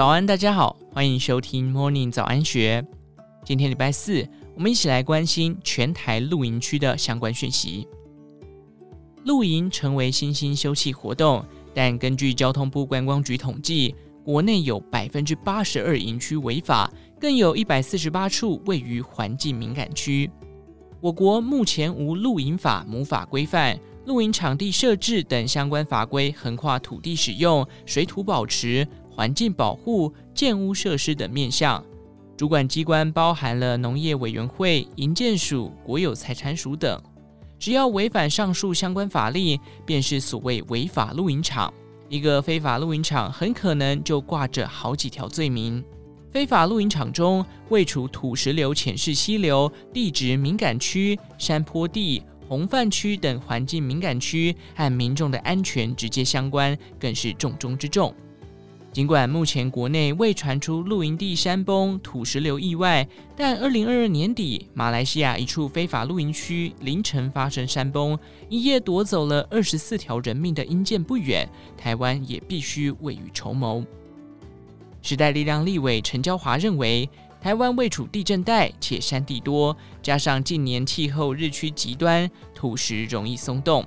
早安，大家好，欢迎收听 Morning 早安学。今天礼拜四，我们一起来关心全台露营区的相关讯息。露营成为新兴休憩活动，但根据交通部观光局统计，国内有百分之八十二营区违法，更有一百四十八处位于环境敏感区。我国目前无露营法母法规范。露营场地设置等相关法规横跨土地使用、水土保持、环境保护、建屋设施等面向，主管机关包含了农业委员会、营建署、国有财产署等。只要违反上述相关法令，便是所谓违法露营场。一个非法露营场很可能就挂着好几条罪名。非法露营场中，未除土石流浅式溪流、地质敏感区、山坡地。洪泛区等环境敏感区和民众的安全直接相关，更是重中之重。尽管目前国内未传出露营地山崩、土石流意外，但二零二二年底，马来西亚一处非法露营区凌晨发生山崩，一夜夺走了二十四条人命的因件不远，台湾也必须未雨绸缪。时代力量立委陈椒华认为，台湾位处地震带，且山地多，加上近年气候日趋极端，土石容易松动。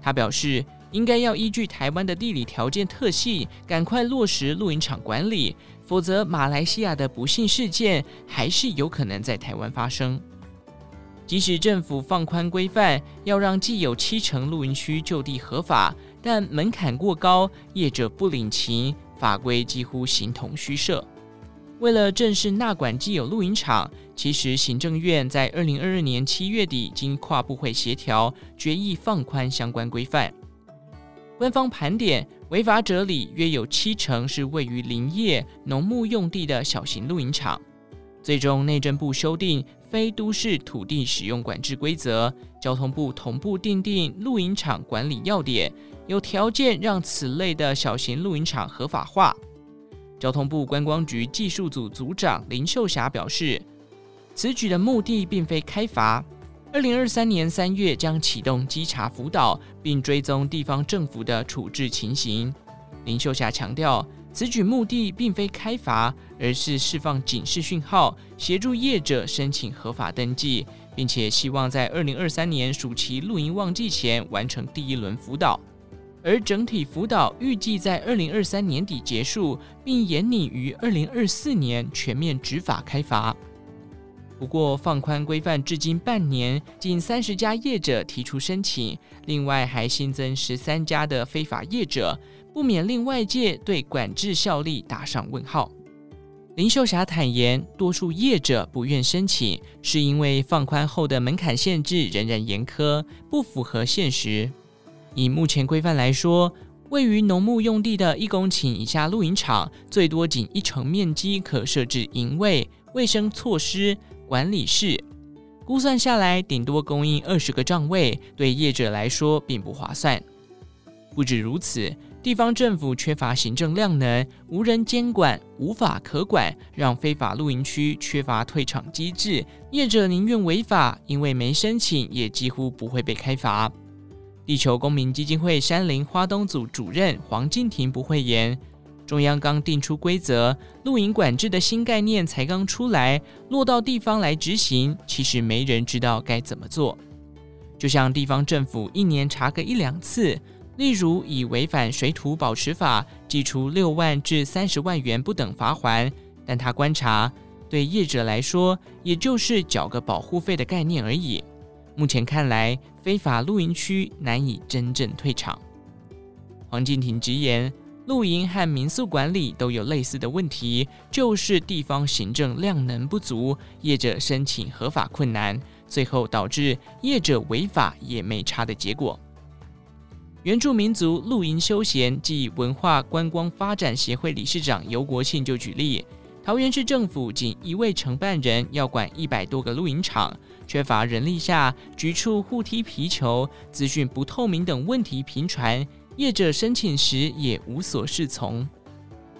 他表示，应该要依据台湾的地理条件特性，赶快落实露营场管理，否则马来西亚的不幸事件还是有可能在台湾发生。即使政府放宽规范，要让既有七成露营区就地合法，但门槛过高，业者不领情，法规几乎形同虚设。为了正式纳管既有露营场，其实行政院在二零二二年七月底经跨部会协调，决议放宽相关规范。官方盘点，违法者里约有七成是位于林业、农牧用地的小型露营场。最终，内政部修订非都市土地使用管制规则，交通部同步订定露营场管理要点，有条件让此类的小型露营场合法化。交通部观光局技术组组长林秀霞表示，此举的目的并非开罚。二零二三年三月将启动稽查辅导，并追踪地方政府的处置情形。林秀霞强调，此举目的并非开罚，而是释放警示讯号，协助业者申请合法登记，并且希望在二零二三年暑期露营旺季前完成第一轮辅导。而整体辅导预计在二零二三年底结束，并研拟于二零二四年全面执法开罚。不过，放宽规范至今半年，近三十家业者提出申请，另外还新增十三家的非法业者，不免令外界对管制效力打上问号。林秀霞坦言，多数业者不愿申请，是因为放宽后的门槛限制仍然严苛，不符合现实。以目前规范来说，位于农牧用地的一公顷以下露营场，最多仅一成面积可设置营位、卫生措施、管理室，估算下来顶多供应二十个账位，对业者来说并不划算。不止如此，地方政府缺乏行政量能，无人监管，无法可管，让非法露营区缺乏退场机制，业者宁愿违法，因为没申请，也几乎不会被开罚。地球公民基金会山林花东组主任黄静婷不讳言，中央刚定出规则，露营管制的新概念才刚出来，落到地方来执行，其实没人知道该怎么做。就像地方政府一年查个一两次，例如以违反水土保持法，记出六万至三十万元不等罚锾，但他观察，对业者来说，也就是缴个保护费的概念而已。目前看来，非法露营区难以真正退场。黄静婷直言，露营和民宿管理都有类似的问题，就是地方行政量能不足，业者申请合法困难，最后导致业者违法也没差的结果。原住民族露营休闲暨文化观光发展协会理事长游国庆就举例。桃园市政府仅一位承办人要管一百多个露营场，缺乏人力下，局处互踢皮球、资讯不透明等问题频传，业者申请时也无所适从。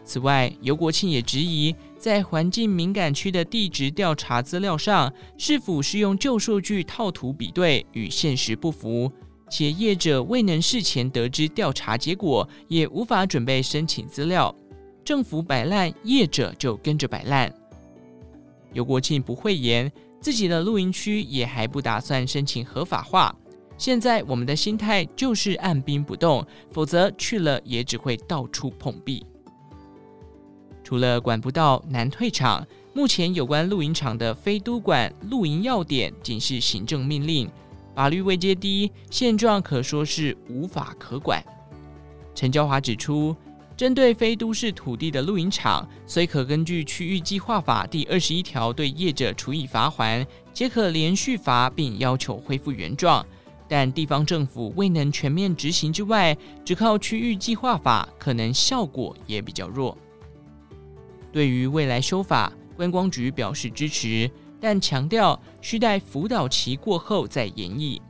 此外，游国庆也质疑，在环境敏感区的地质调查资料上，是否是用旧数据套图比对，与现实不符，且业者未能事前得知调查结果，也无法准备申请资料。政府摆烂，业者就跟着摆烂。游国庆不讳言，自己的露营区也还不打算申请合法化。现在我们的心态就是按兵不动，否则去了也只会到处碰壁。除了管不到难退场，目前有关露营场的非都管露营要点仅是行政命令，法律位阶低，现状可说是无法可管。陈娇华指出，针对非都市土地的露营场，虽可根据区域计划法第二十一条对业者处以罚锾，皆可连续罚并要求恢复原状。但地方政府未能全面执行之外，只靠区域计划法，可能效果也比较弱。对于未来修法，观光局表示支持，但强调需待辅导期过后再研议。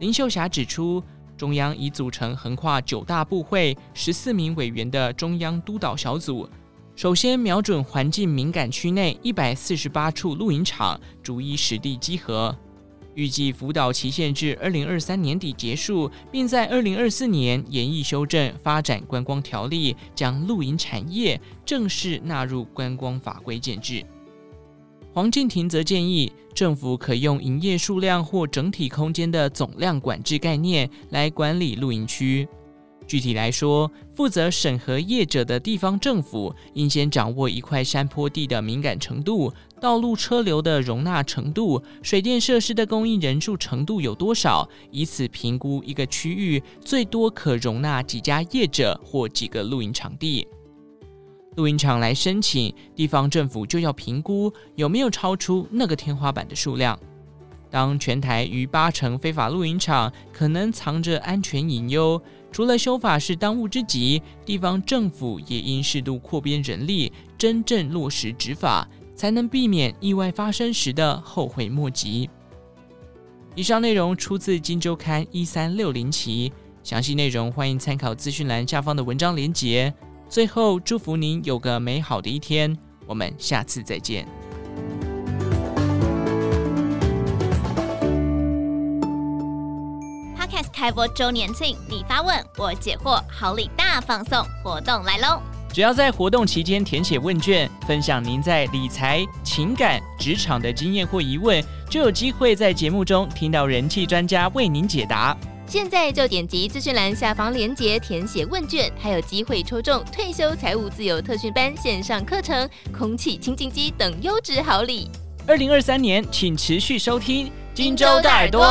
林秀霞指出，中央已组成横跨九大部会、十四名委员的中央督导小组，首先瞄准环境敏感区内一百四十八处露营场，逐一实地稽核。预计辅导期限至二零二三年底结束，并在二零二四年研议修正发展观光条例，将露营产业正式纳入观光法规建制。黄敬庭则建议，政府可用营业数量或整体空间的总量管制概念来管理露营区。具体来说，负责审核业者的地方政府应先掌握一块山坡地的敏感程度、道路车流的容纳程度、水电设施的供应人数程度有多少，以此评估一个区域最多可容纳几家业者或几个露营场地。露营场来申请，地方政府就要评估有没有超出那个天花板的数量。当全台逾八成非法露营场可能藏着安全隐忧，除了修法是当务之急，地方政府也应适度扩编人力，真正落实执法，才能避免意外发生时的后悔莫及。以上内容出自《金周刊》一三六零期，详细内容欢迎参考资讯栏下方的文章连结。最后，祝福您有个美好的一天，我们下次再见。开播周年庆，你发问，我解惑，好礼大放送，活动来喽！只要在活动期间填写问卷，分享您在理财、情感、职场的经验或疑问，就有机会在节目中听到人气专家为您解答。现在就点击资讯栏下方链接填写问卷，还有机会抽中退休财务自由特训班线上课程、空气清净机等优质好礼。二零二三年，请持续收听《荆州大耳朵》。